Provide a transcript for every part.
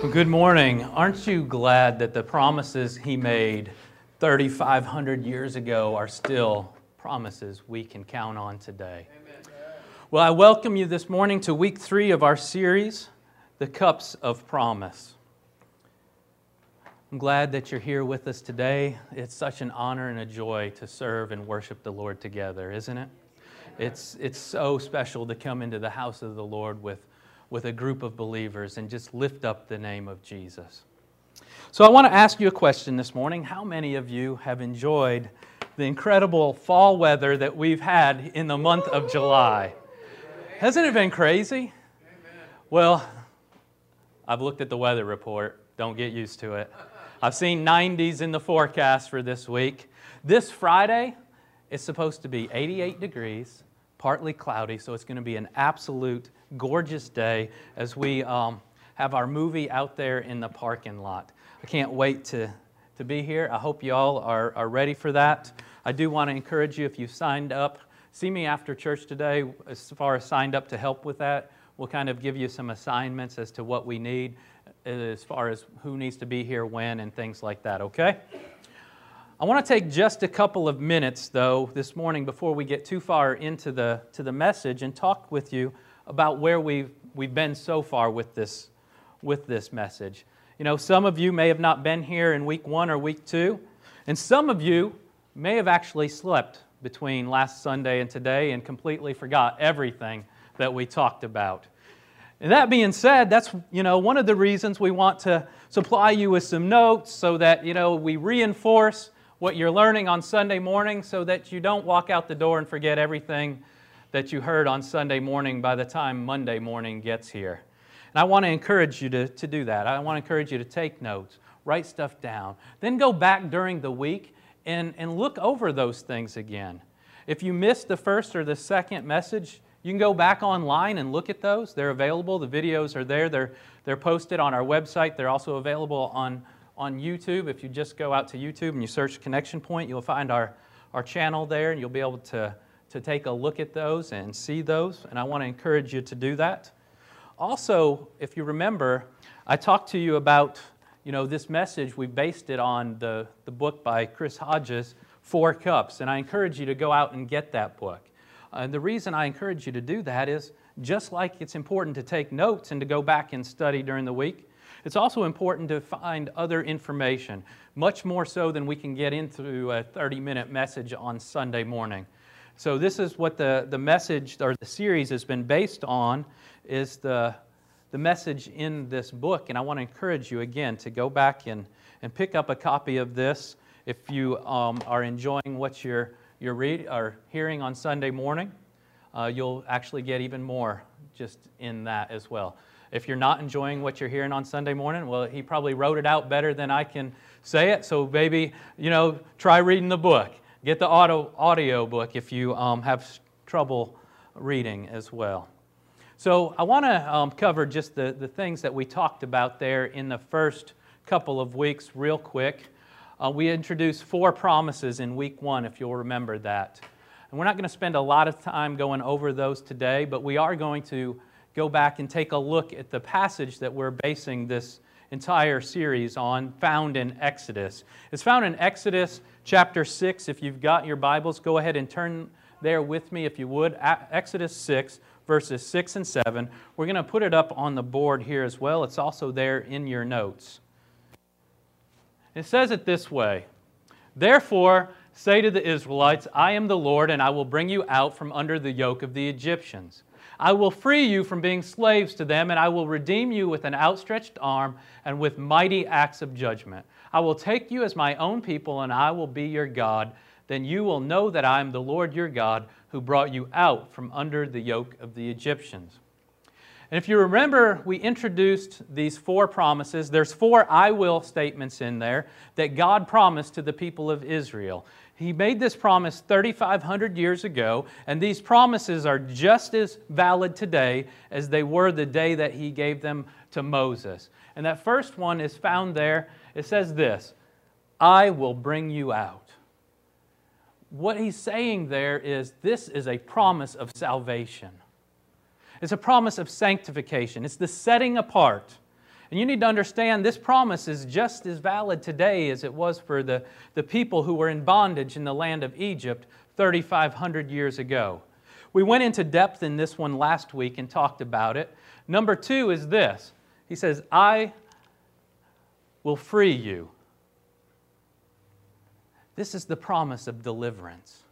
Well, good morning. Aren't you glad that the promises he made 3,500 years ago are still promises we can count on today? Amen. Well, I welcome you this morning to week three of our series, The Cups of Promise. I'm glad that you're here with us today. It's such an honor and a joy to serve and worship the Lord together, isn't it? It's, it's so special to come into the house of the Lord with with a group of believers and just lift up the name of Jesus. So, I want to ask you a question this morning. How many of you have enjoyed the incredible fall weather that we've had in the month of July? Hasn't it been crazy? Well, I've looked at the weather report. Don't get used to it. I've seen 90s in the forecast for this week. This Friday, it's supposed to be 88 degrees, partly cloudy, so it's going to be an absolute gorgeous day as we um, have our movie out there in the parking lot. I can't wait to, to be here. I hope you all are, are ready for that. I do want to encourage you if you've signed up, see me after church today as far as signed up to help with that. We'll kind of give you some assignments as to what we need as far as who needs to be here when and things like that, okay? I want to take just a couple of minutes, though, this morning before we get too far into the, to the message and talk with you about where we've, we've been so far with this, with this message. You know, some of you may have not been here in week one or week two, and some of you may have actually slept between last Sunday and today and completely forgot everything that we talked about. And that being said, that's you know one of the reasons we want to supply you with some notes so that you know we reinforce what you're learning on Sunday morning so that you don't walk out the door and forget everything that you heard on Sunday morning by the time Monday morning gets here. And I want to encourage you to, to do that. I want to encourage you to take notes, write stuff down, then go back during the week and, and look over those things again. If you missed the first or the second message, you can go back online and look at those. They're available. The videos are there. They're, they're posted on our website. They're also available on, on YouTube. If you just go out to YouTube and you search Connection Point, you'll find our, our channel there and you'll be able to to take a look at those and see those, and I want to encourage you to do that. Also, if you remember, I talked to you about you know, this message, we based it on the, the book by Chris Hodges, Four Cups, and I encourage you to go out and get that book. Uh, and the reason I encourage you to do that is just like it's important to take notes and to go back and study during the week, it's also important to find other information, much more so than we can get into a 30 minute message on Sunday morning. So this is what the, the message or the series has been based on is the, the message in this book. And I want to encourage you again to go back and, and pick up a copy of this if you um, are enjoying what you're, you're read, or hearing on Sunday morning. Uh, you'll actually get even more just in that as well. If you're not enjoying what you're hearing on Sunday morning, well, he probably wrote it out better than I can say it. So maybe, you know, try reading the book. Get the auto, audio book if you um, have trouble reading as well. So I want to um, cover just the, the things that we talked about there in the first couple of weeks real quick. Uh, we introduced four promises in week one, if you'll remember that. And we're not going to spend a lot of time going over those today, but we are going to go back and take a look at the passage that we're basing this entire series on, found in Exodus. It's found in Exodus chapter 6. If you've got your Bibles, go ahead and turn there with me if you would. Exodus 6, verses 6 and 7. We're going to put it up on the board here as well. It's also there in your notes. It says it this way Therefore, say to the Israelites, I am the Lord, and I will bring you out from under the yoke of the Egyptians. I will free you from being slaves to them, and I will redeem you with an outstretched arm and with mighty acts of judgment. I will take you as my own people, and I will be your God. Then you will know that I am the Lord your God who brought you out from under the yoke of the Egyptians. And if you remember, we introduced these four promises. There's four I will statements in there that God promised to the people of Israel. He made this promise 3,500 years ago, and these promises are just as valid today as they were the day that He gave them to Moses. And that first one is found there. It says this I will bring you out. What He's saying there is this is a promise of salvation, it's a promise of sanctification, it's the setting apart. And you need to understand this promise is just as valid today as it was for the, the people who were in bondage in the land of Egypt 3,500 years ago. We went into depth in this one last week and talked about it. Number two is this He says, I will free you. This is the promise of deliverance.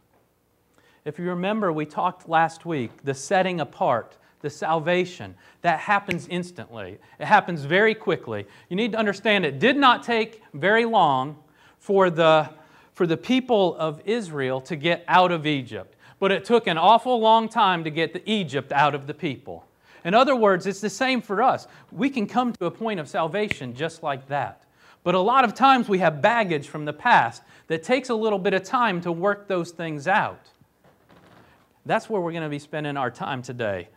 If you remember, we talked last week the setting apart the salvation, that happens instantly. It happens very quickly. You need to understand it did not take very long for the, for the people of Israel to get out of Egypt, but it took an awful long time to get the Egypt out of the people. In other words, it's the same for us. We can come to a point of salvation just like that. But a lot of times we have baggage from the past that takes a little bit of time to work those things out. That's where we're going to be spending our time today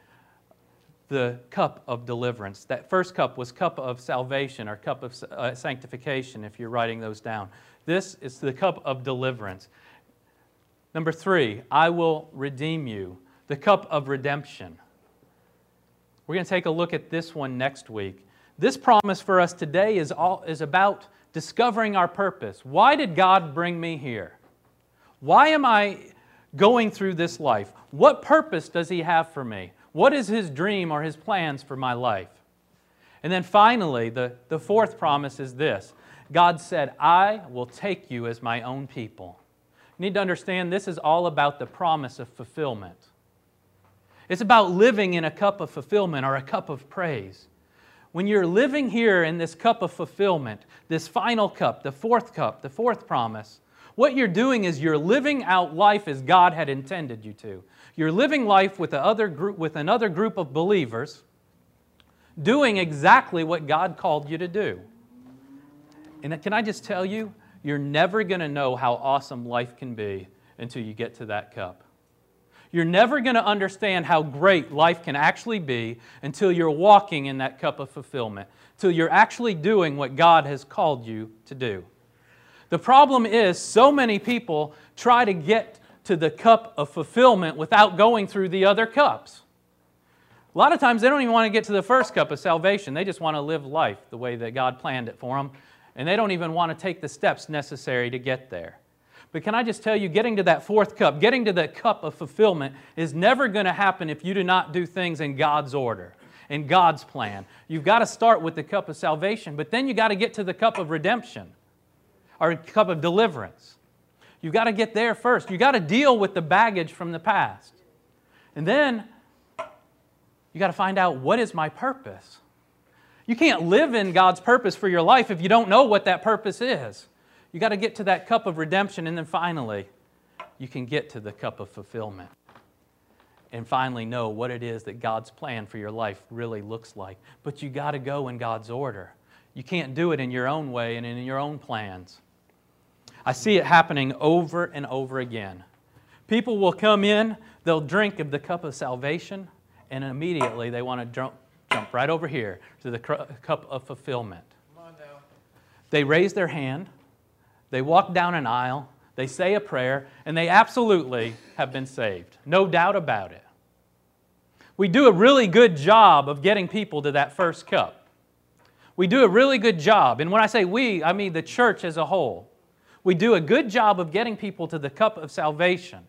the cup of deliverance. That first cup was cup of salvation or cup of uh, sanctification, if you're writing those down. This is the cup of deliverance. Number three, I will redeem you, the cup of redemption. We're going to take a look at this one next week. This promise for us today is, all, is about discovering our purpose. Why did God bring me here? Why am I going through this life? What purpose does He have for me? What is his dream or his plans for my life? And then finally, the, the fourth promise is this God said, I will take you as my own people. You need to understand this is all about the promise of fulfillment. It's about living in a cup of fulfillment or a cup of praise. When you're living here in this cup of fulfillment, this final cup, the fourth cup, the fourth promise, what you're doing is you're living out life as God had intended you to. You're living life with, other group, with another group of believers, doing exactly what God called you to do. And can I just tell you, you're never going to know how awesome life can be until you get to that cup. You're never going to understand how great life can actually be until you're walking in that cup of fulfillment, until you're actually doing what God has called you to do. The problem is, so many people try to get to the cup of fulfillment without going through the other cups. A lot of times they don't even want to get to the first cup of salvation. They just want to live life the way that God planned it for them, and they don't even want to take the steps necessary to get there. But can I just tell you, getting to that fourth cup, getting to that cup of fulfillment is never going to happen if you do not do things in God's order, in God's plan. You've got to start with the cup of salvation, but then you've got to get to the cup of redemption or cup of deliverance. You've got to get there first. You've got to deal with the baggage from the past. And then you got to find out what is my purpose. You can't live in God's purpose for your life if you don't know what that purpose is. You got to get to that cup of redemption, and then finally, you can get to the cup of fulfillment. And finally, know what it is that God's plan for your life really looks like. But you got to go in God's order. You can't do it in your own way and in your own plans. I see it happening over and over again. People will come in, they'll drink of the cup of salvation, and immediately they want to jump, jump right over here to the cup of fulfillment. They raise their hand, they walk down an aisle, they say a prayer, and they absolutely have been saved. No doubt about it. We do a really good job of getting people to that first cup. We do a really good job. And when I say we, I mean the church as a whole. We do a good job of getting people to the cup of salvation.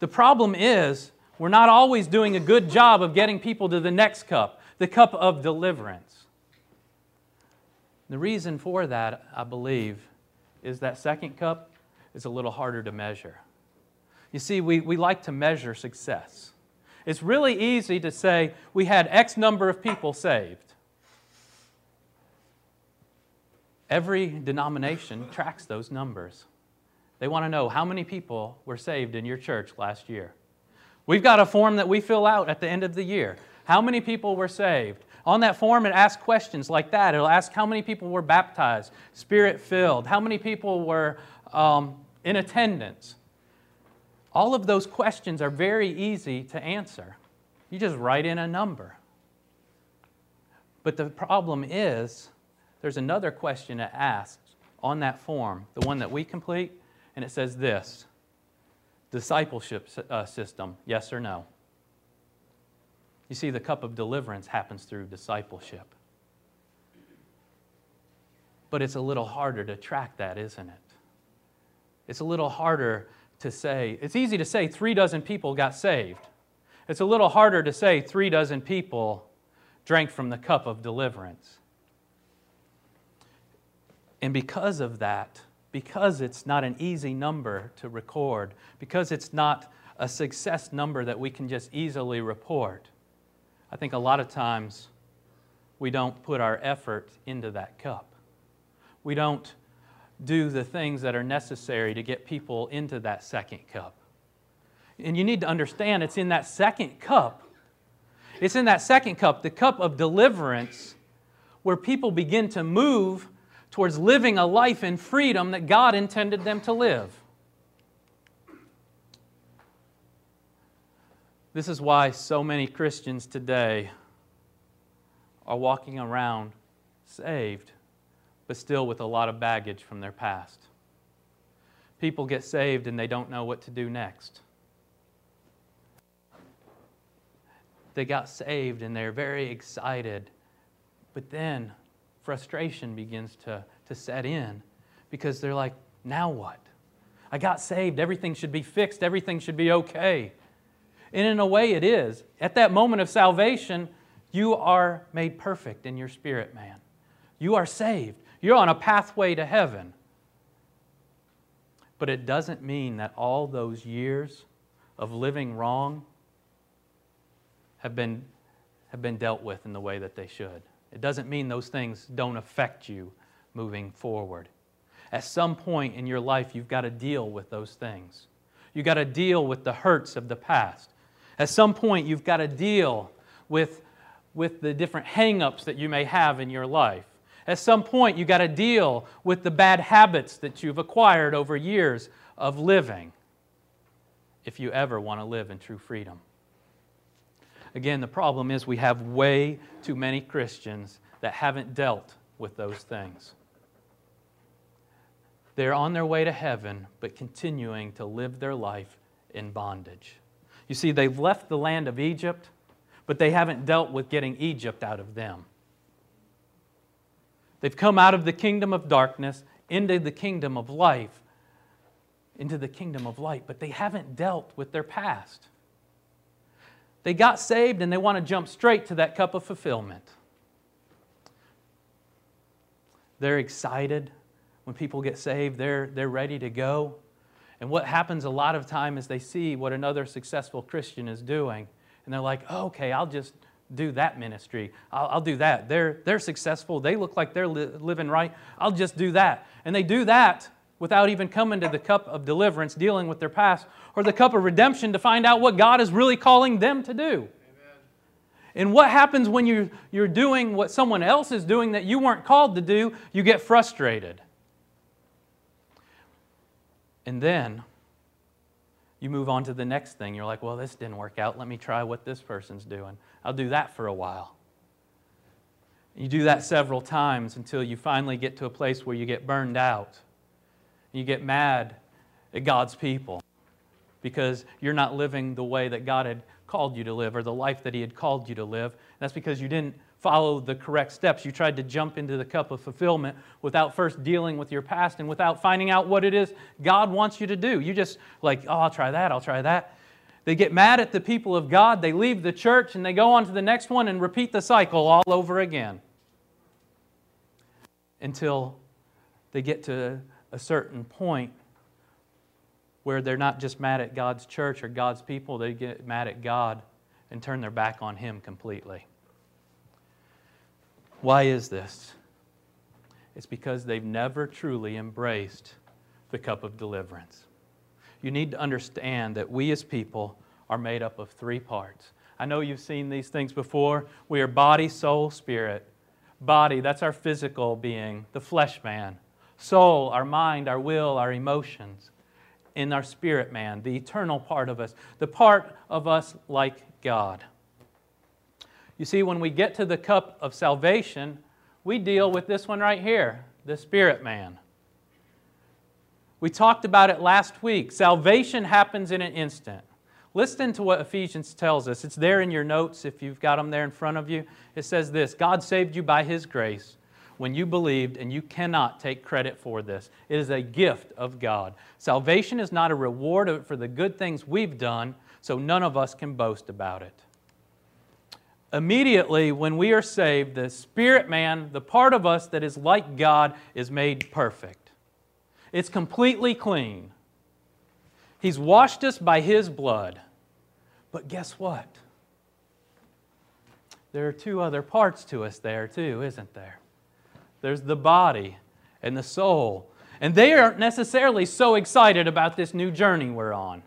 The problem is, we're not always doing a good job of getting people to the next cup, the cup of deliverance. The reason for that, I believe, is that second cup is a little harder to measure. You see, we, we like to measure success. It's really easy to say we had X number of people saved. Every denomination tracks those numbers. They want to know how many people were saved in your church last year. We've got a form that we fill out at the end of the year. How many people were saved? On that form, it asks questions like that. It'll ask how many people were baptized, spirit filled, how many people were um, in attendance. All of those questions are very easy to answer. You just write in a number. But the problem is, there's another question it asks on that form, the one that we complete, and it says this discipleship uh, system, yes or no? You see, the cup of deliverance happens through discipleship. But it's a little harder to track that, isn't it? It's a little harder to say. It's easy to say three dozen people got saved. It's a little harder to say three dozen people drank from the cup of deliverance. And because of that, because it's not an easy number to record, because it's not a success number that we can just easily report, I think a lot of times we don't put our effort into that cup. We don't do the things that are necessary to get people into that second cup. And you need to understand it's in that second cup. It's in that second cup, the cup of deliverance, where people begin to move towards living a life in freedom that God intended them to live. This is why so many Christians today are walking around saved, but still with a lot of baggage from their past. People get saved and they don't know what to do next. They got saved and they're very excited, but then frustration begins to, to set in because they're like, now what? I got saved. Everything should be fixed. Everything should be okay. And in a way, it is. At that moment of salvation, you are made perfect in your spirit, man. You are saved. You're on a pathway to heaven. But it doesn't mean that all those years of living wrong have been, have been dealt with in the way that they should. It doesn't mean those things don't affect you moving forward. At some point in your life, you've got to deal with those things. You've got to deal with the hurts of the past. At some point, you've got to deal with, with the different hangups that you may have in your life. At some point, you've got to deal with the bad habits that you've acquired over years of living if you ever want to live in true freedom. Again, the problem is we have way too many Christians that haven't dealt with those things. They're on their way to heaven, but continuing to live their life in bondage. You see, they've left the land of Egypt, but they haven't dealt with getting Egypt out of them. They've come out of the kingdom of darkness into the kingdom of life, into the kingdom of light, but they haven't dealt with their past. They got saved and they want to jump straight to that cup of fulfillment. They're excited when people get saved, they're, they're ready to go. And what happens a lot of time is they see what another successful Christian is doing, and they're like, oh, okay, I'll just do that ministry. I'll, I'll, do that. They're, they're successful. They look like they're li- living right. I'll just do that. And they do that without even coming to the cup of deliverance, dealing with their past, or the cup of redemption to find out what God is really calling them to do. Amen. And what happens when you, you're doing what someone else is doing that you weren't called to do? You get frustrated. And then you move on to the next thing. You're like, well, this didn't work out. Let me try what this person's doing. I'll do that for a while. You do that several times until you finally get to a place where you get burned out you get mad at God's people because you're not living the way that God had called you to live or the life that He had called you to live. That's because you didn't follow the correct steps. You tried to jump into the cup of fulfillment without first dealing with your past and without finding out what it is God wants you to do. You just like, oh, I'll try that, I'll try that. They get mad at the people of God, they leave the church, and they go on to the next one and repeat the cycle all over again until they get to a certain point where they're not just mad at God's church or God's people, they get mad at God and turn their back on Him completely. Why is this? It's because they've never truly embraced the cup of deliverance. You need to understand that we as people are made up of three parts. I know you've seen these things before. We are body, soul, spirit. Body, that's our physical being, the flesh man soul, our mind, our will, our emotions, in our spirit man, the eternal part of us, the part of us like God. You see, when we get to the cup of salvation, we deal with this one right here, the spirit man. We talked about it last week. Salvation happens in an instant. Listen to what Ephesians tells us. It's there in your notes if you've got them there in front of you. It says this God saved you by his grace when you believed, and you cannot take credit for this. It is a gift of God. Salvation is not a reward for the good things we've done, so none of us can boast about it. Immediately, when we are saved, the spirit man, the part of us that is like God, is made perfect. It's completely clean. He's washed us by His blood. But guess what? There are two other parts to us there, too, isn't there? There's the body and the soul. And they aren't necessarily so excited about this new journey we're on.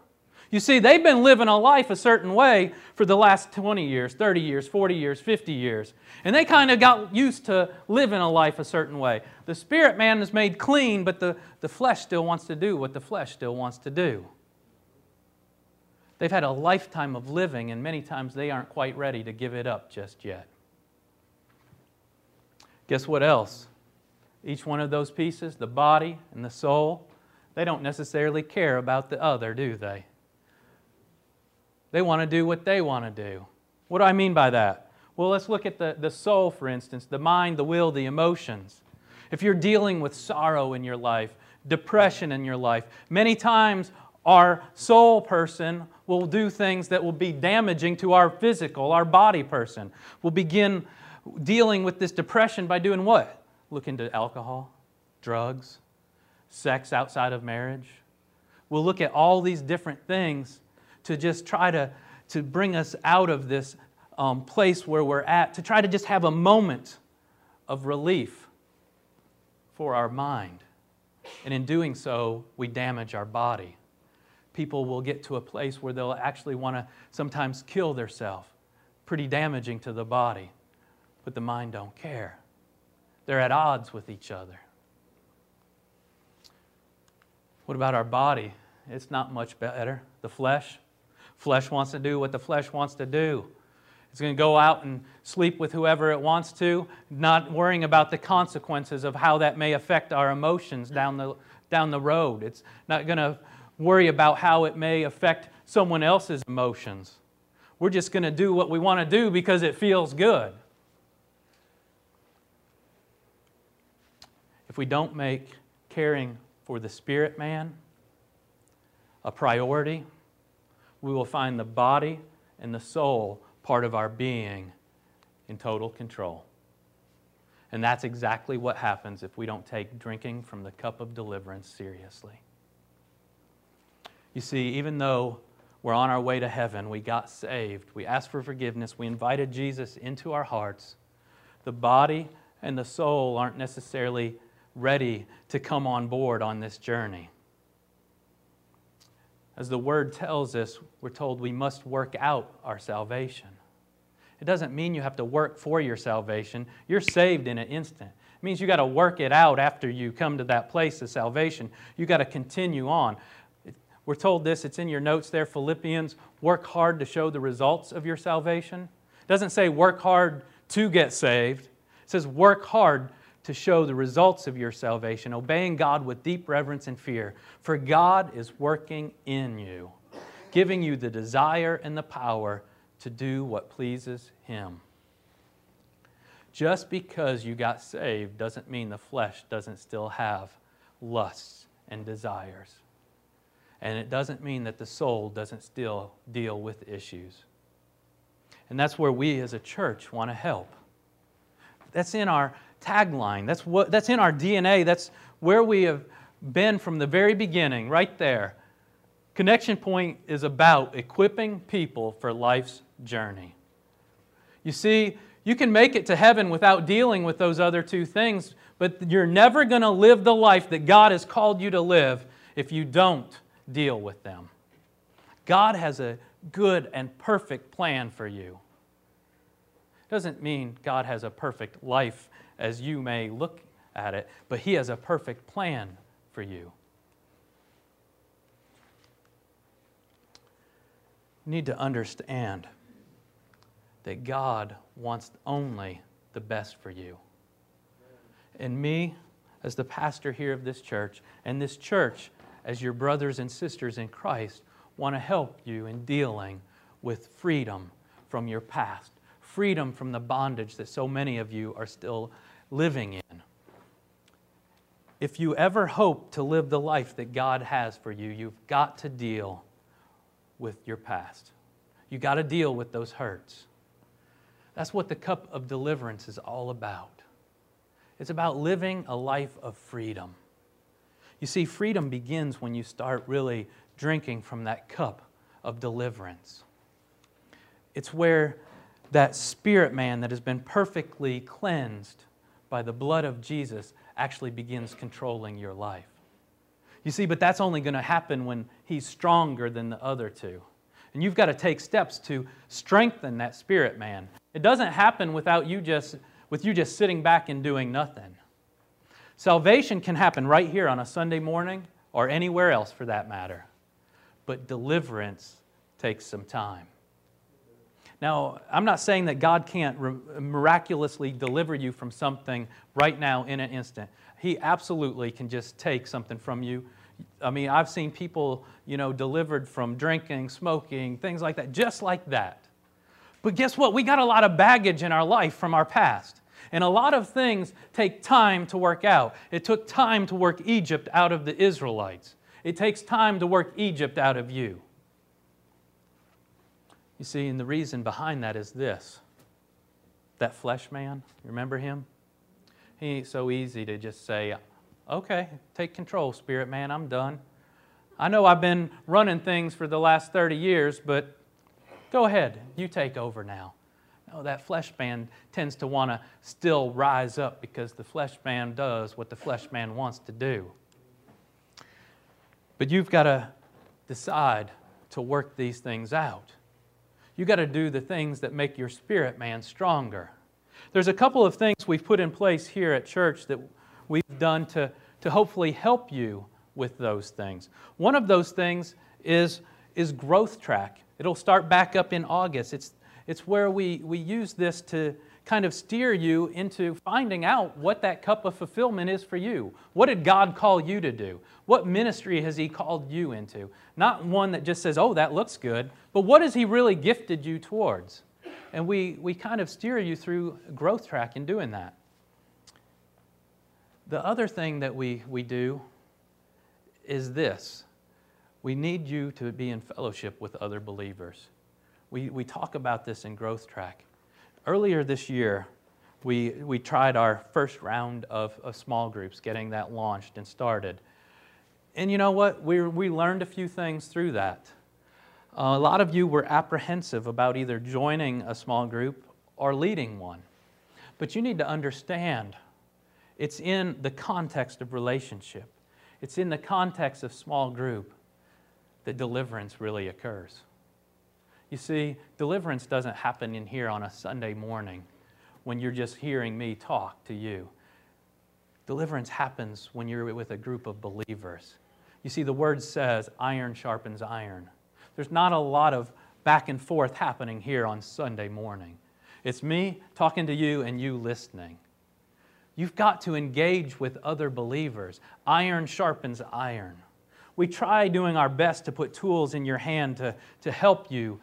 You see, they've been living a life a certain way for the last 20 years, 30 years, 40 years, 50 years. And they kind of got used to living a life a certain way. The spirit man is made clean, but the, the flesh still wants to do what the flesh still wants to do. They've had a lifetime of living, and many times they aren't quite ready to give it up just yet. Guess what else? Each one of those pieces, the body and the soul, they don't necessarily care about the other, do they? They want to do what they want to do. What do I mean by that? Well, let's look at the, the soul, for instance, the mind, the will, the emotions. If you're dealing with sorrow in your life, depression in your life, many times our soul person will do things that will be damaging to our physical, our body person. We'll begin dealing with this depression by doing what? Look into alcohol, drugs, sex outside of marriage. We'll look at all these different things to just try to, to bring us out of this um, place where we're at, to try to just have a moment of relief for our mind. And in doing so, we damage our body people will get to a place where they'll actually want to sometimes kill themselves. Pretty damaging to the body, but the mind don't care. They're at odds with each other. What about our body? It's not much better. The flesh, flesh wants to do what the flesh wants to do. It's going to go out and sleep with whoever it wants to, not worrying about the consequences of how that may affect our emotions down the, down the road. It's not going to worry about how it may affect someone else's emotions. We're just going to do what we want to do because it feels good. If we don't make caring for the spirit man a priority, we will find the body and the soul part of our being in total control. And that's exactly what happens if we don't take drinking from the cup of deliverance seriously. You see, even though we're on our way to heaven, we got saved, we asked for forgiveness, we invited Jesus into our hearts, the body and the soul aren't necessarily ready to come on board on this journey. As the word tells us, we're told we must work out our salvation. It doesn't mean you have to work for your salvation. You're saved in an instant. It means you got to work it out after you come to that place of salvation. You got to continue on. We're told this, it's in your notes there, Philippians, work hard to show the results of your salvation. It doesn't say work hard to get saved. It says work hard to show the results of your salvation, obeying God with deep reverence and fear. For God is working in you, giving you the desire and the power to do what pleases Him. Just because you got saved doesn't mean the flesh doesn't still have lusts and desires. And it doesn't mean that the soul doesn't still deal with issues. And that's where we as a church want to help. That's in our tagline. That's, what, that's in our DNA. That's where we have been from the very beginning, right there. Connection Point is about equipping people for life's journey. You see, you can make it to heaven without dealing with those other two things, but you're never going to live the life that God has called you to live if you don't deal with them. God has a good and perfect plan for you. Doesn't mean God has a perfect life as you may look at it, but He has a perfect plan for you. You need to understand that God wants only the best for you. And me, as the pastor here of this church, and this church as your brothers and sisters in Christ, want to help you in dealing with freedom from your past, freedom from the bondage that so many of you are still living in. if you ever hope to live the life that God has for you, you've got to deal with your past. You've got to deal with those hurts. That's what the cup of deliverance is all about. It's about living a life of freedom. You see, freedom begins when you start really drinking from that cup of deliverance. It's where that spirit man that has been perfectly cleansed by the blood of Jesus actually begins controlling your life. You see, but that's only going to happen when he's stronger than the other two. And you've got to take steps to strengthen that spirit man. It doesn't happen without you just with you just sitting back and doing nothing. Salvation can happen right here on a Sunday morning or anywhere else for that matter. But deliverance takes some time. Now, I'm not saying that God can't miraculously deliver you from something right now in an instant. He absolutely can just take something from you. I mean, I've seen people, you know, delivered from drinking, smoking, things like that, just like that. But guess what? We got a lot of baggage in our life from our past. And a lot of things take time to work out. It took time to work Egypt out of the Israelites. It takes time to work Egypt out of you. You see, and the reason behind that is this that flesh man, remember him? He ain't so easy to just say, okay, take control, spirit man, I'm done. I know I've been running things for the last 30 years, but go ahead, you take over now. No, that flesh man tends to want to still rise up because the flesh man does what the flesh man wants to do. But you've got to decide to work these things out. You got to do the things that make your spirit man stronger. There's a couple of things we've put in place here at church that we've done to, to hopefully help you with those things. One of those things is, is Growth Track. It'll start back up in August. It's, it's where we, we use this to kind of steer you into finding out what that cup of fulfillment is for you. What did God call you to do? What ministry has He called you into? Not one that just says, oh, that looks good, but what has He really gifted you towards? And we, we kind of steer you through growth track in doing that. The other thing that we, we do is this we need you to be in fellowship with other believers. We, we talk about this in growth track earlier this year, we, we tried our first round of, of small groups, getting that launched and started. And you know what? We, we learned a few things through that. Uh, a lot of you were apprehensive about either joining a small group or leading one. But you need to understand it's in the context of relationship, it's in the context of small group that deliverance really occurs. You see, deliverance doesn't happen in here on a Sunday morning when you're just hearing me talk to you. Deliverance happens when you're with a group of believers. You see, the word says iron sharpens iron. There's not a lot of back and forth happening here on Sunday morning. It's me talking to you and you listening. You've got to engage with other believers. Iron sharpens iron. We try doing our best to put tools in your hand to, to help you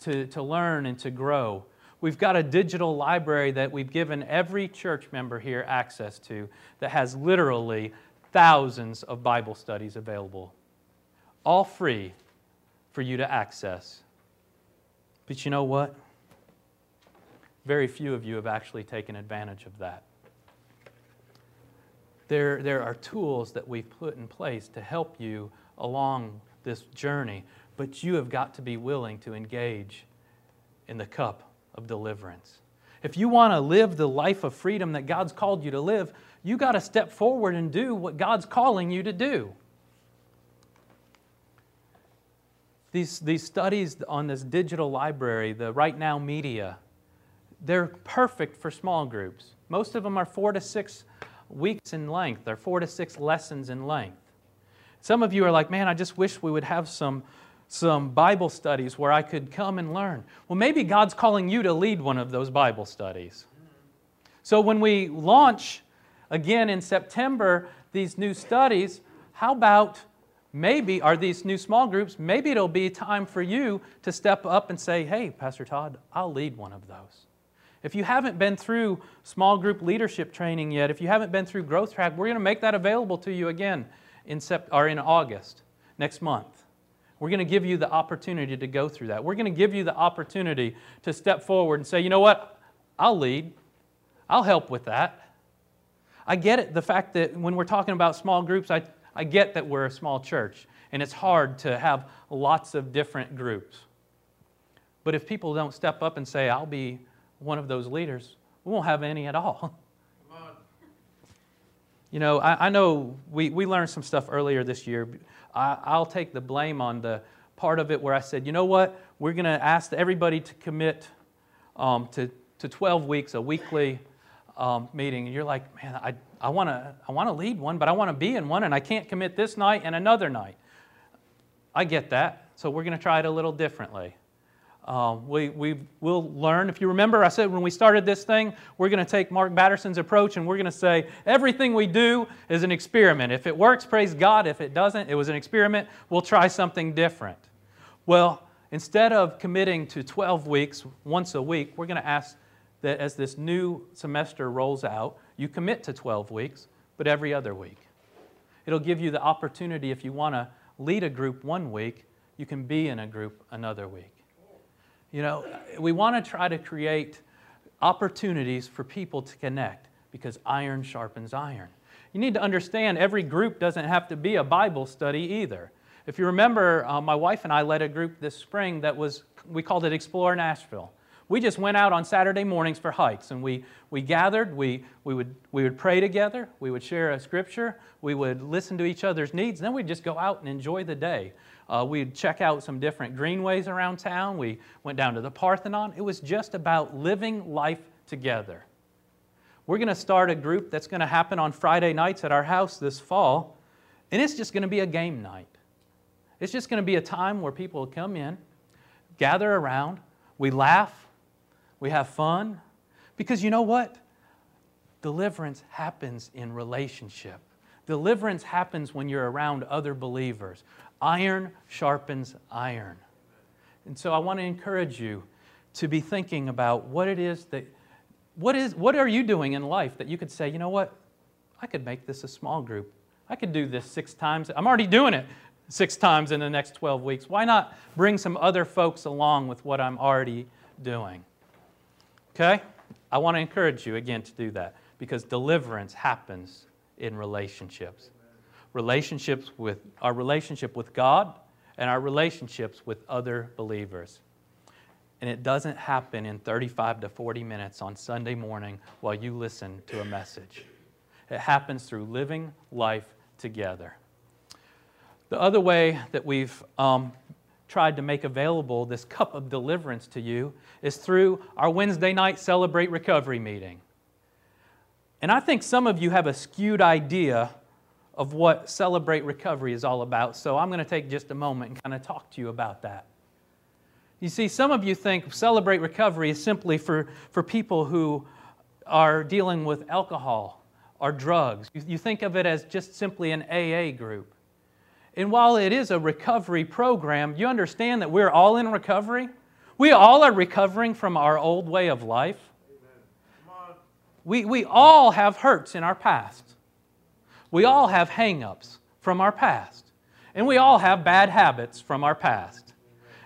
to, to learn and to grow. We've got a digital library that we've given every church member here access to that has literally thousands of Bible studies available, all free for you to access. But you know what? Very few of you have actually taken advantage of that. There, there are tools that we've put in place to help you along this journey but you have got to be willing to engage in the cup of deliverance. If you want to live the life of freedom that God's called you to live, you got to step forward and do what God's calling you to do. These, these studies on this digital library, the RightNow Media, they're perfect for small groups. Most of them are four to six weeks in length, they're four to six lessons in length. Some of you are like, man, I just wish we would have some some Bible studies where I could come and learn. Well, maybe God's calling you to lead one of those Bible studies. So when we launch again in September these new studies, how about maybe, are these new small groups, maybe it'll be time for you to step up and say, hey, Pastor Todd, I'll lead one of those. If you haven't been through small group leadership training yet, if you haven't been through Growth Track, we're going to make that available to you again in, sept- or in August next month. We're going to give you the opportunity to go through that. We're going to give you the opportunity to step forward and say, you know what? I'll lead. I'll help with that. I get it, the fact that when we're talking about small groups, I, I get that we're a small church and it's hard to have lots of different groups. But if people don't step up and say, I'll be one of those leaders, we won't have any at all. You know, I, I, know we, we learned some stuff earlier this year. I, will take the blame on the part of it where I said, you know what, we're going to ask everybody to commit um, to, to 12 weeks, a weekly um, meeting. And you're like, man, I, I want to I wanna lead one, but I want to be in one, and I can't commit this night and another night. I get that. So we're going to try it a little differently. Um, we, we will learn. If you remember, I said when we started this thing, we're going to take Mark Batterson's approach and we're going to say everything we do is an experiment. If it works, praise God. If it doesn't, it was an experiment. We'll try something different. Well, instead of committing to 12 weeks once a week, we're going to ask that as this new semester rolls out, you commit to 12 weeks, but every other week. It'll give you the opportunity, if you want to lead a group one week, you can be in a group another week. You know, we want to try to create opportunities for people to connect because iron sharpens iron. You need to understand every group doesn't have to be a Bible study either. If you remember, uh, my wife and I led a group this spring that was, we called it Explore Nashville. We just went out on Saturday mornings for hikes and we, we gathered, we, we, would, we would pray together, we would share a scripture, we would listen to each other's needs, and then we'd just go out and enjoy the day. Uh, we'd check out some different greenways around town. We went down to the Parthenon. It was just about living life together. We're going to start a group that's going to happen on Friday nights at our house this fall, and it's just going to be a game night. It's just going to be a time where people come in, gather around, we laugh, we have fun, because you know what? Deliverance happens in relationship. Deliverance happens when you're around other believers. Iron sharpens iron. And so I want to encourage you to be thinking about what it is that, what, is, what are you doing in life that you could say, you know what, I could make this a small group. I could do this six times. I'm already doing it six times in the next 12 weeks. Why not bring some other folks along with what I'm already doing? Okay? I want to encourage you again to do that because deliverance happens in relationships relationships with our relationship with God and our relationships with other believers. And it doesn't happen in 35 to 40 minutes on Sunday morning while you listen to a message. It happens through living life together. The other way that we've um, tried to make available this cup of deliverance to you is through our Wednesday night Celebrate Recovery meeting. And I think some of you have a skewed idea of what Celebrate Recovery is all about. So I'm going to take just a moment and kind of talk to you about that. You see, some of you think Celebrate Recovery is simply for, for people who are dealing with alcohol or drugs. You, you think of it as just simply an AA group. And while it is a recovery program, you understand that we're all in recovery. We all are recovering from our old way of life. We, we all have hurts in our past. We all have hangups from our past, and we all have bad habits from our past.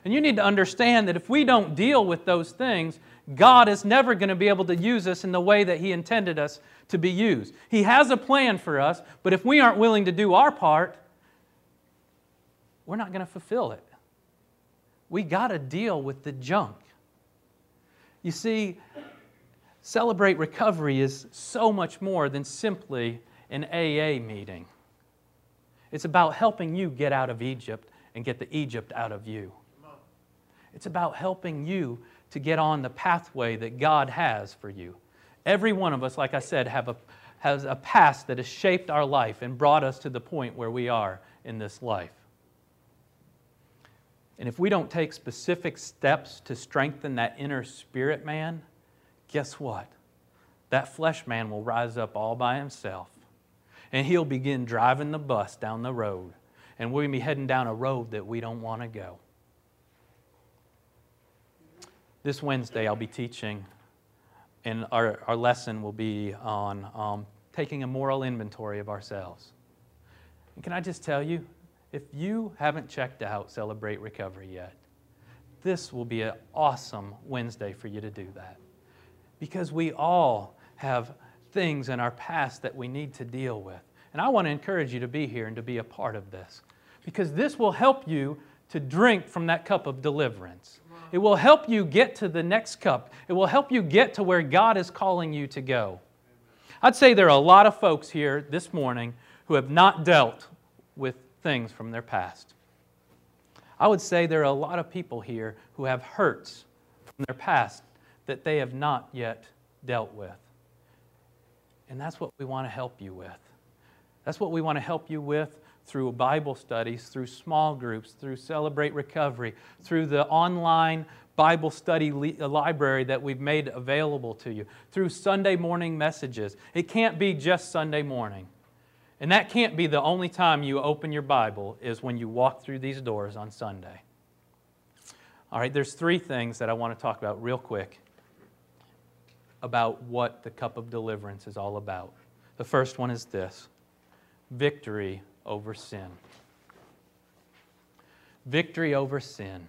And you need to understand that if we don't deal with those things, God is never going to be able to use us in the way that He intended us to be used. He has a plan for us, but if we aren't willing to do our part, we're not going to fulfill it. We got to deal with the junk. You see, Celebrate Recovery is so much more than simply an AA meeting. It's about helping you get out of Egypt and get the Egypt out of you. It's about helping you to get on the pathway that God has for you. Every one of us, like I said, have a, has a past that has shaped our life and brought us to the point where we are in this life. And if we don't take specific steps to strengthen that inner spirit man, guess what? That flesh man will rise up all by himself and he'll begin driving the bus down the road. And we'll be heading down a road that we don't want to go. This Wednesday, I'll be teaching And our, our lesson will be on um, taking a moral inventory of ourselves. And can I just tell you, if you haven't checked out Celebrate Recovery yet, this will be an awesome Wednesday for you to do that. Because we all have things in our past that we need to deal with. And I want to encourage you to be here and to be a part of this. Because this will help you to drink from that cup of deliverance. It will help you get to the next cup. It will help you get to where God is calling you to go. I'd say there are a lot of folks here this morning who have not dealt with things from their past. I would say there are a lot of people here who have hurts from their past that they have not yet dealt with. And that's what we want to help you with. That's what we want to help you with through Bible studies, through small groups, through Celebrate Recovery, through the online Bible study uh, library that we've made available to you, through Sunday morning messages. It can't be just Sunday morning. And that can't be the only time you open your Bible is when you walk through these doors on Sunday. All right, there's three things that I want to talk about real quick about what the cup of deliverance is all about. The first one is this victory over sin. Victory over sin.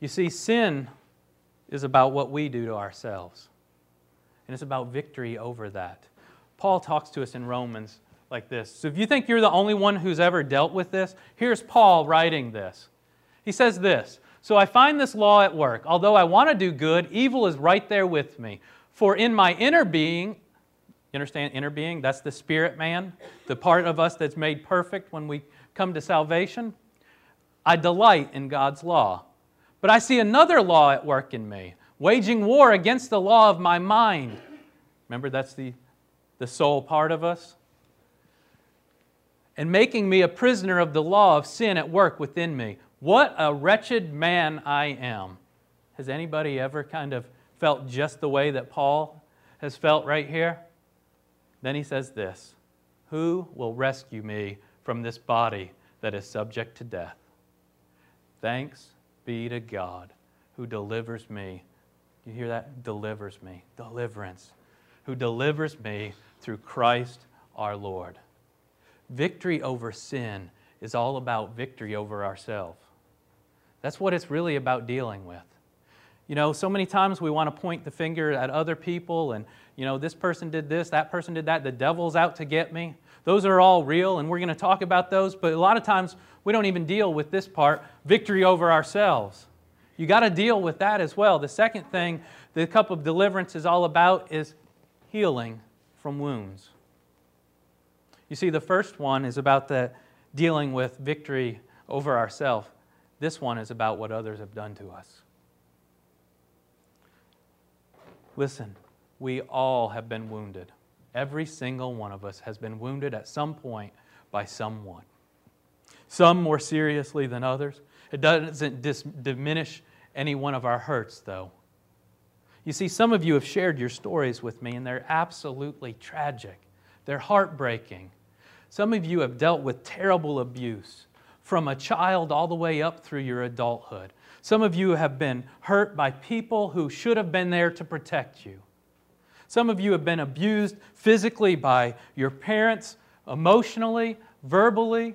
You see, sin is about what we do to ourselves, and it's about victory over that. Paul talks to us in Romans like this. So if you think you're the only one who's ever dealt with this, here's Paul writing this. He says this So I find this law at work. Although I want to do good, evil is right there with me. For in my inner being, you understand inner being? That's the spirit man, the part of us that's made perfect when we come to salvation. I delight in God's law. But I see another law at work in me, waging war against the law of my mind. Remember, that's the, the soul part of us? And making me a prisoner of the law of sin at work within me. What a wretched man I am. Has anybody ever kind of felt just the way that Paul has felt right here? Then he says this Who will rescue me from this body that is subject to death? Thanks be to God who delivers me. You hear that? Delivers me. Deliverance. Who delivers me through Christ our Lord. Victory over sin is all about victory over ourselves. That's what it's really about dealing with. You know, so many times we want to point the finger at other people and, you know, this person did this, that person did that, the devil's out to get me. Those are all real, and we're going to talk about those, but a lot of times we don't even deal with this part victory over ourselves. You got to deal with that as well. The second thing the cup of deliverance is all about is healing from wounds. You see, the first one is about the dealing with victory over ourselves. This one is about what others have done to us. Listen, we all have been wounded. Every single one of us has been wounded at some point by someone. Some more seriously than others. It doesn't dis- diminish any one of our hurts, though. You see, some of you have shared your stories with me, and they're absolutely tragic. They're heartbreaking. Some of you have dealt with terrible abuse from a child all the way up through your adulthood. Some of you have been hurt by people who should have been there to protect you. Some of you have been abused physically by your parents, emotionally, verbally.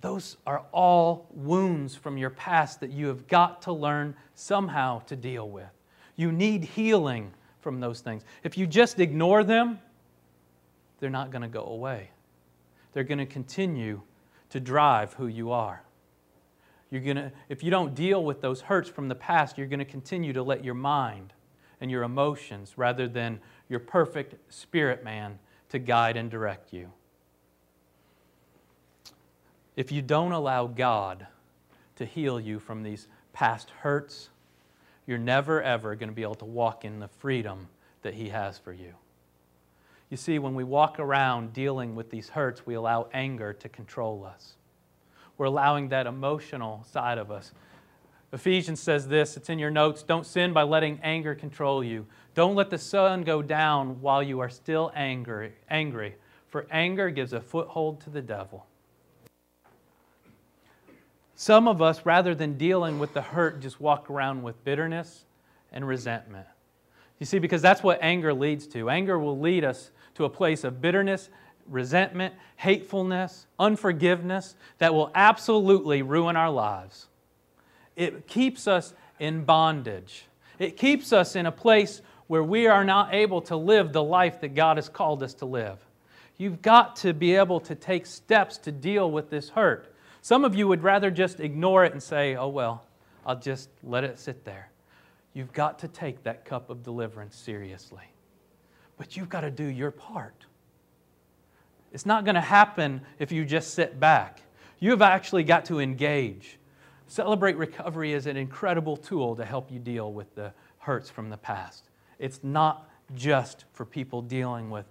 Those are all wounds from your past that you have got to learn somehow to deal with. You need healing from those things. If you just ignore them, they're not going to go away. They're going to continue to drive who you are. You're gonna, if you don't deal with those hurts from the past, you're going to continue to let your mind and your emotions, rather than your perfect spirit man, to guide and direct you. If you don't allow God to heal you from these past hurts, you're never, ever going to be able to walk in the freedom that He has for you. You see, when we walk around dealing with these hurts, we allow anger to control us we're allowing that emotional side of us. Ephesians says this, it's in your notes don't sin by letting anger control you. Don't let the sun go down while you are still angry, angry, for anger gives a foothold to the devil. Some of us, rather than dealing with the hurt, just walk around with bitterness and resentment. You see, because that's what anger leads to. Anger will lead us to a place of bitterness, resentment, hatefulness, unforgiveness that will absolutely ruin our lives. It keeps us in bondage. It keeps us in a place where we are not able to live the life that God has called us to live. You've got to be able to take steps to deal with this hurt. Some of you would rather just ignore it and say, oh, well, I'll just let it sit there. You've got to take that cup of deliverance seriously. But you've got to do your part. It's not going to happen if you just sit back. You've actually got to engage. Celebrate Recovery is an incredible tool to help you deal with the hurts from the past. It's not just for people dealing with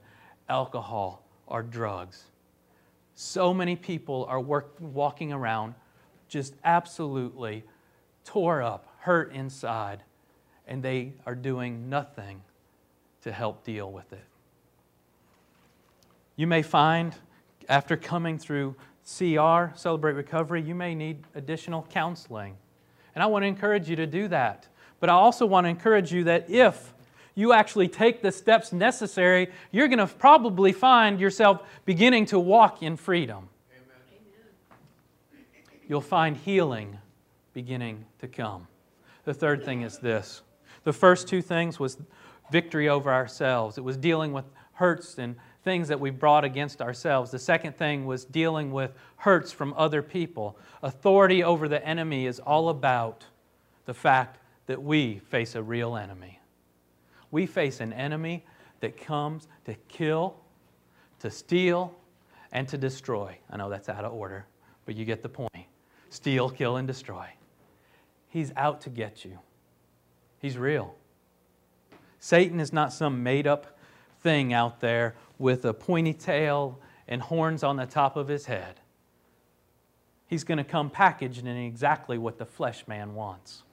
alcohol or drugs. So many people are work, walking around just absolutely tore up, hurt inside, and they are doing nothing to help deal with it. You may find after coming through CR, Celebrate Recovery, you may need additional counseling. And I want to encourage you to do that. But I also want to encourage you that if you actually take the steps necessary, you're going to probably find yourself beginning to walk in freedom. Amen. You'll find healing beginning to come. The third thing is this. The first two things was victory over ourselves. It was dealing with hurts and things that we brought against ourselves. The second thing was dealing with hurts from other people. Authority over the enemy is all about the fact that we face a real enemy. We face an enemy that comes to kill, to steal, and to destroy. I know that's out of order, but you get the point. Steal, kill, and destroy. He's out to get you. He's real. Satan is not some made up thing out there with a pointy tail and horns on the top of his head. He's going to come packaged in exactly what the flesh man wants.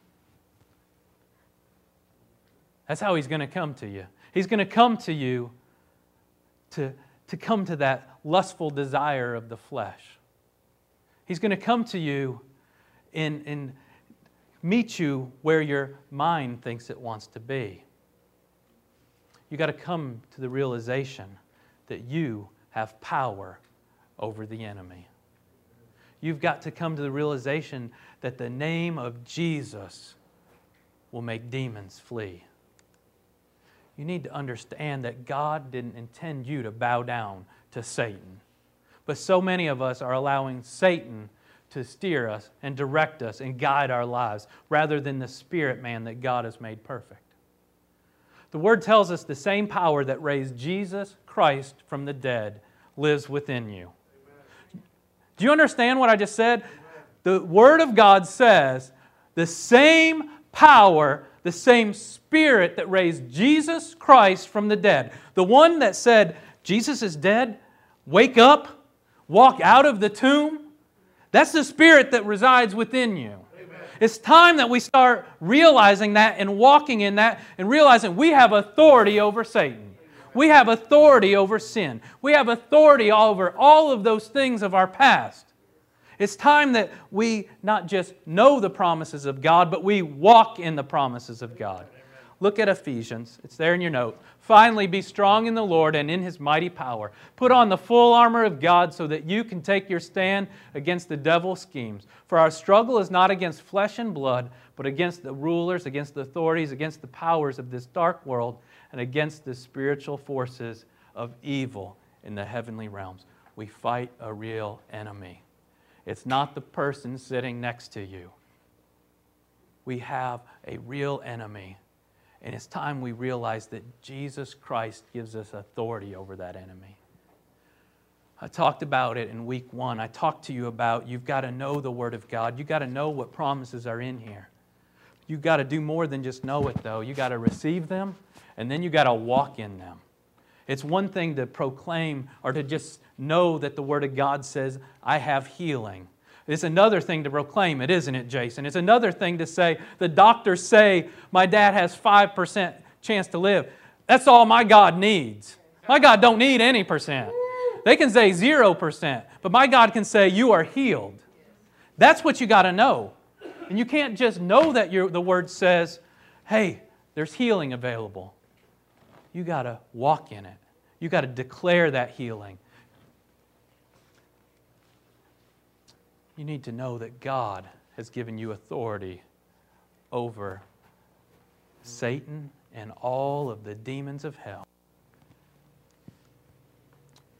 That's how he's going to come to you. He's going to come to you to, to come to that lustful desire of the flesh. He's going to come to you and, and meet you where your mind thinks it wants to be. You've got to come to the realization that you have power over the enemy. You've got to come to the realization that the name of Jesus will make demons flee. You need to understand that God didn't intend you to bow down to Satan. But so many of us are allowing Satan to steer us and direct us and guide our lives rather than the spirit man that God has made perfect. The Word tells us the same power that raised Jesus Christ from the dead lives within you. Amen. Do you understand what I just said? Amen. The Word of God says the same power, the same Spirit that raised Jesus Christ from the dead, the one that said, Jesus is dead, wake up, walk out of the tomb, that's the Spirit that resides within you. It's time that we start realizing that and walking in that and realizing we have authority over Satan. We have authority over sin. We have authority over all of those things of our past. It's time that we not just know the promises of God, but we walk in the promises of God. Look at Ephesians. It's there in your note. Finally, be strong in the Lord and in his mighty power. Put on the full armor of God so that you can take your stand against the devil's schemes. For our struggle is not against flesh and blood, but against the rulers, against the authorities, against the powers of this dark world, and against the spiritual forces of evil in the heavenly realms. We fight a real enemy. It's not the person sitting next to you. We have a real enemy and it's time we realize that Jesus Christ gives us authority over that enemy. I talked about it in week one. I talked to you about you've got to know the Word of God. You've got to know what promises are in here. You've got to do more than just know it, though. You've got to receive them, and then you've got to walk in them. It's one thing to proclaim or to just know that the Word of God says, I have healing. It's another thing to proclaim it, isn't it, Jason? It's another thing to say, the doctors say my dad has 5% chance to live. That's all my God needs. My God don't need any percent. They can say 0%, but my God can say you are healed. That's what you got to know. And you can't just know that the word says, hey, there's healing available. you got to walk in it. You got to declare that healing. You need to know that God has given you authority over Satan and all of the demons of hell.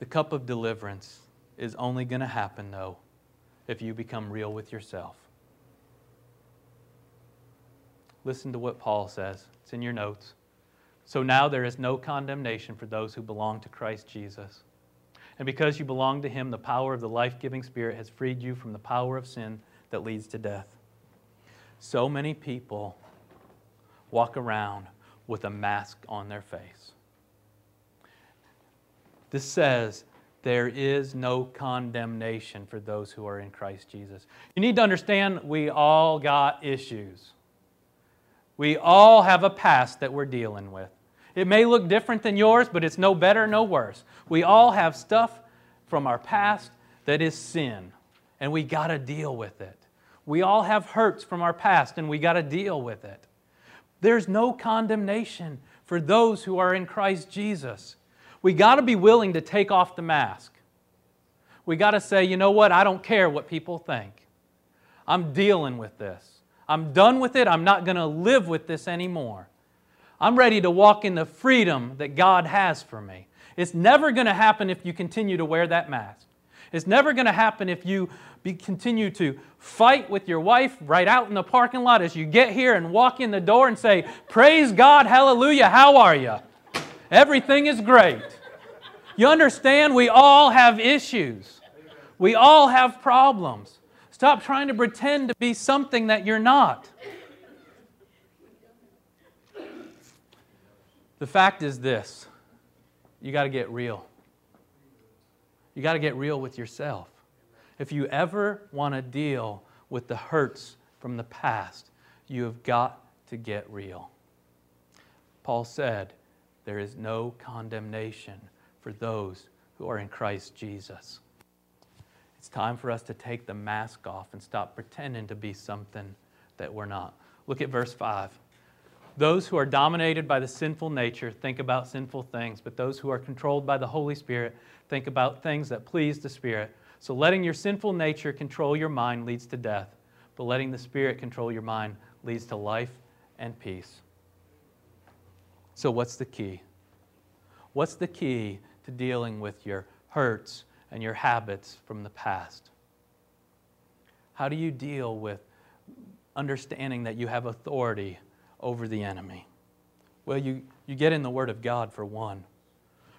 The cup of deliverance is only going to happen, though, if you become real with yourself. Listen to what Paul says. It's in your notes. So now there is no condemnation for those who belong to Christ Jesus. And because you belong to him, the power of the life giving Spirit has freed you from the power of sin that leads to death. So many people walk around with a mask on their face. This says there is no condemnation for those who are in Christ Jesus. You need to understand we all got issues. We all have a past that we're dealing with. It may look different than yours, but it's no better, no worse. We all have stuff from our past that is sin, and we got to deal with it. We all have hurts from our past, and we got to deal with it. There's no condemnation for those who are in Christ Jesus. We got to be willing to take off the mask. We got to say, you know what? I don't care what people think. I'm dealing with this. I'm done with it. I'm not going to live with this anymore. I'm ready to walk in the freedom that God has for me. It's never going to happen if you continue to wear that mask. It's never going to happen if you be, continue to fight with your wife right out in the parking lot as you get here and walk in the door and say, Praise God, hallelujah, how are you? Everything is great. You understand? We all have issues, we all have problems. Stop trying to pretend to be something that you're not. The fact is this you got to get real. You got to get real with yourself. If you ever want to deal with the hurts from the past, you have got to get real. Paul said, There is no condemnation for those who are in Christ Jesus. It's time for us to take the mask off and stop pretending to be something that we're not. Look at verse 5. Those who are dominated by the sinful nature think about sinful things, but those who are controlled by the Holy Spirit think about things that please the Spirit. So letting your sinful nature control your mind leads to death, but letting the Spirit control your mind leads to life and peace. So, what's the key? What's the key to dealing with your hurts and your habits from the past? How do you deal with understanding that you have authority over the enemy? Well, you, you get in the Word of God for one,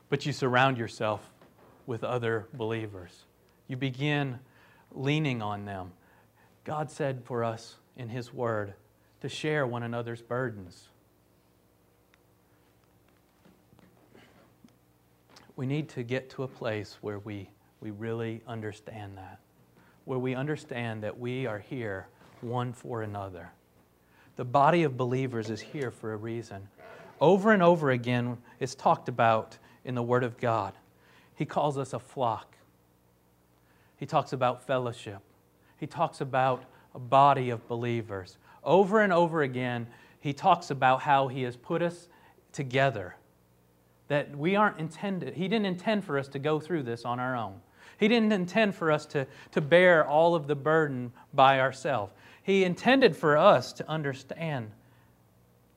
but you surround yourself with other believers. You begin leaning on them. God said for us in His Word to share one another's burdens. We need to get to a place where we we really understand that, where we understand that we are here one for another. The body of believers is here for a reason. Over and over again, it's talked about in the Word of God. He calls us a flock. He talks about fellowship. He talks about a body of believers. Over and over again, he talks about how he has put us together. That we aren't intended, he didn't intend for us to go through this on our own. He didn't intend for us to, to bear all of the burden by ourselves. He intended for us to understand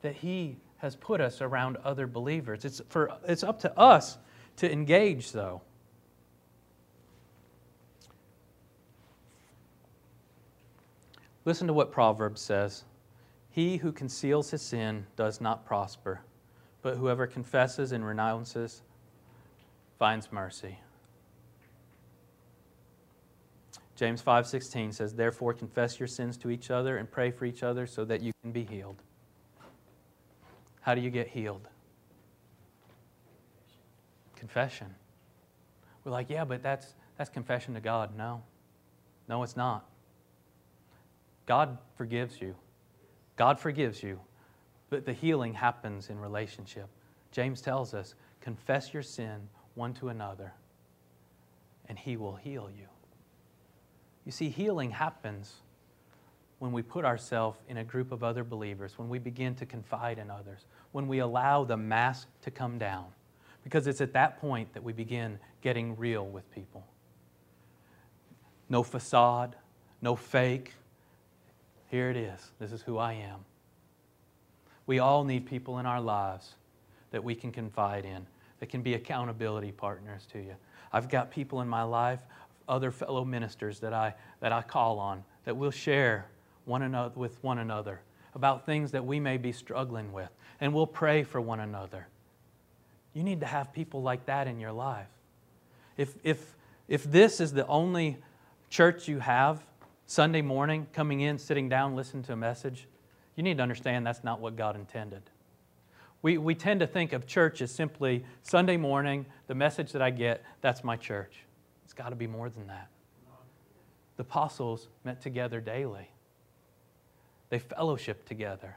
that He has put us around other believers. It's, for, it's up to us to engage, though. Listen to what Proverbs says He who conceals his sin does not prosper, but whoever confesses and renounces finds mercy. James 5:16 says, "Therefore confess your sins to each other and pray for each other so that you can be healed." How do you get healed? Confession. We're like, "Yeah, but that's that's confession to God." No. No, it's not. God forgives you. God forgives you. But the healing happens in relationship. James tells us, "Confess your sin one to another, and he will heal you." You see, healing happens when we put ourselves in a group of other believers, when we begin to confide in others, when we allow the mask to come down. Because it's at that point that we begin getting real with people. No facade, no fake. Here it is. This is who I am. We all need people in our lives that we can confide in, that can be accountability partners to you. I've got people in my life, other fellow ministers that I, that I call on, that we'll share one another, with one another about things that we may be struggling with, and we'll pray for one another. You need to have people like that in your life. If, if, if this is the only church you have, Sunday morning, coming in, sitting down, listening to a message, you need to understand that's not what God intended. We, we tend to think of church as simply Sunday morning, the message that I get, that's my church. It's got to be more than that. The apostles met together daily, they fellowshiped together.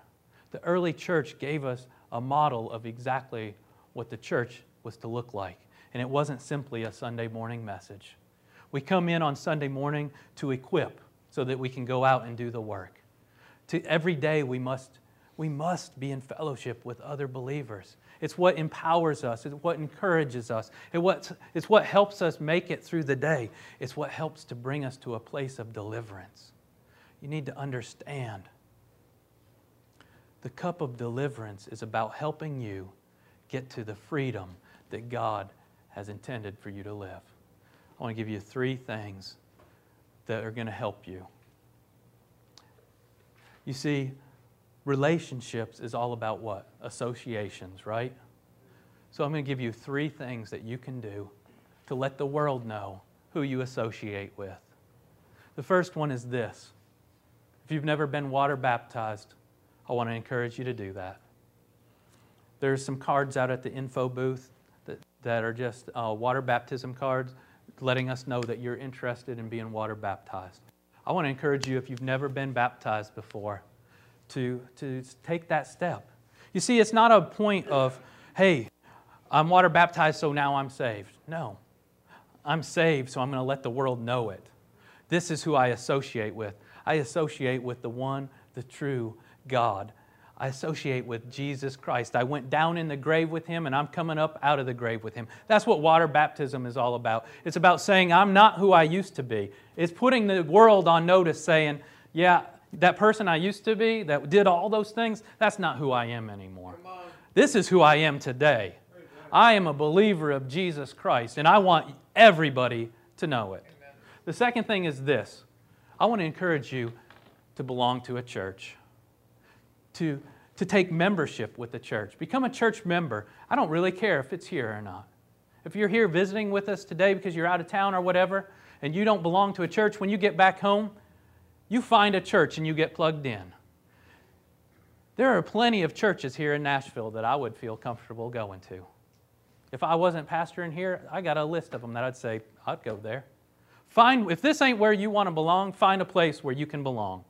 The early church gave us a model of exactly what the church was to look like. And it wasn't simply a Sunday morning message. We come in on Sunday morning to equip so that we can go out and do the work. To every day we must we must be in fellowship with other believers. It's what empowers us, it's what encourages us, it's what, it's what helps us make it through the day, it's what helps to bring us to a place of deliverance. You need to understand the cup of deliverance is about helping you get to the freedom that God has intended for you to live. I want to give you three things that are going to help you. You see, relationships is all about what? Associations, right? So I'm going to give you three things that you can do to let the world know who you associate with. The first one is this if you've never been water baptized, I want to encourage you to do that. There's some cards out at the info booth that, that are just uh, water baptism cards letting us know that you're interested in being water baptized. I want to encourage you, if you've never been baptized before, to, to take that step. You see, it's not a point of, hey, I'm water baptized, so now I'm saved. No. I'm saved, so I'm going to let the world know it. This is who I associate with. I associate with the one, the true God. I associate with Jesus Christ. I went down in the grave with him and I'm coming up out of the grave with him. That's what water baptism is all about. It's about saying, I'm not who I used to be. It's putting the world on notice, saying, Yeah, that person I used to be that did all those things, that's not who I am anymore. This is who I am today. I am a believer of Jesus Christ and I want everybody to know it. The second thing is this I want to encourage you to belong to a church to, to take membership with the church. Become a church member. I don't really care if it's here or not. If you're here visiting with us today because you're out of town or whatever, and you don't belong to a church, when you get back home, you find a church and you get plugged in. There are plenty of churches here in Nashville that I would feel comfortable going to. If I wasn't pastoring here, I got a list of them that I'd say, I'd go there. Find, if this ain't where you want to belong, find a place where you can belong.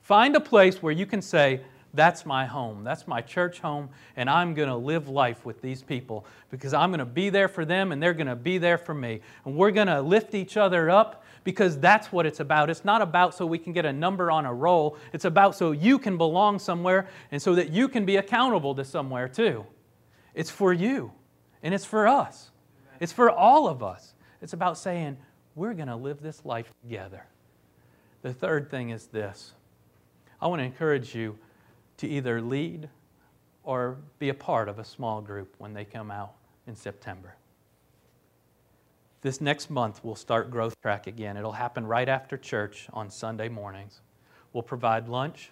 Find a place where you can say, that's my home. That's my church home, and I'm going to live life with these people because I'm going to be there for them and they're going to be there for me. And we're going to lift each other up because that's what it's about. It's not about so we can get a number on a roll, it's about so you can belong somewhere and so that you can be accountable to somewhere too. It's for you, and it's for us, it's for all of us. It's about saying, we're going to live this life together. The third thing is this I want to encourage you to either lead or be a part of a small group when they come out in September. This next month, we'll start Growth Track again. It'll happen right after church on Sunday mornings. We'll provide lunch.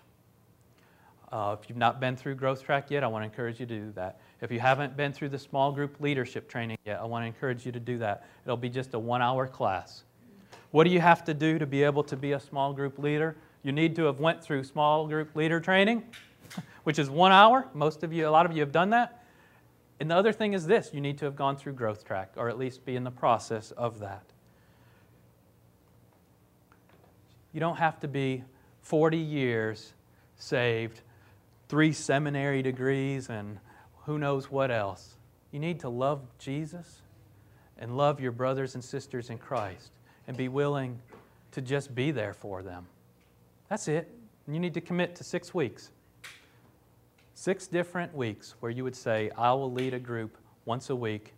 Uh, if you've not been through Growth Track yet, I want to encourage you to do that. If you haven't been through the small group leadership training yet, I want to encourage you to do that. It'll be just a one hour class. What do you have to do to be able to be a small group leader? You need to have went through small group leader training which is one hour. Most of you, a lot of you have done that. And the other thing is this you need to have gone through growth track, or at least be in the process of that. You don't have to be 40 years saved, three seminary degrees, and who knows what else. You need to love Jesus and love your brothers and sisters in Christ and be willing to just be there for them. That's it. You need to commit to six weeks. Six different weeks where you would say, I will lead a group once a week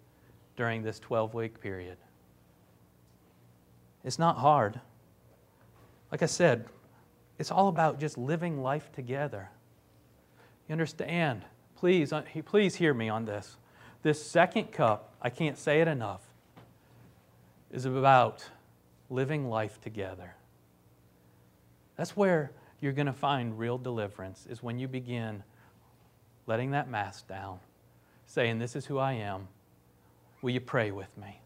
during this 12 week period. It's not hard. Like I said, it's all about just living life together. You understand? Please, uh, please hear me on this. This second cup, I can't say it enough, is about living life together. That's where you're going to find real deliverance, is when you begin letting that mask down, saying, This is who I am. Will you pray with me?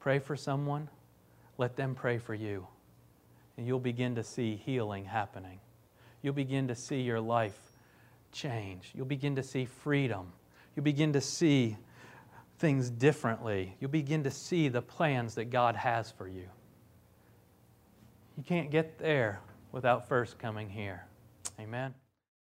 Pray for someone, let them pray for you, and you'll begin to see healing happening. You'll begin to see your life change. You'll begin to see freedom. You'll begin to see things differently. You'll begin to see the plans that God has for you. You can't get there without first coming here. Amen.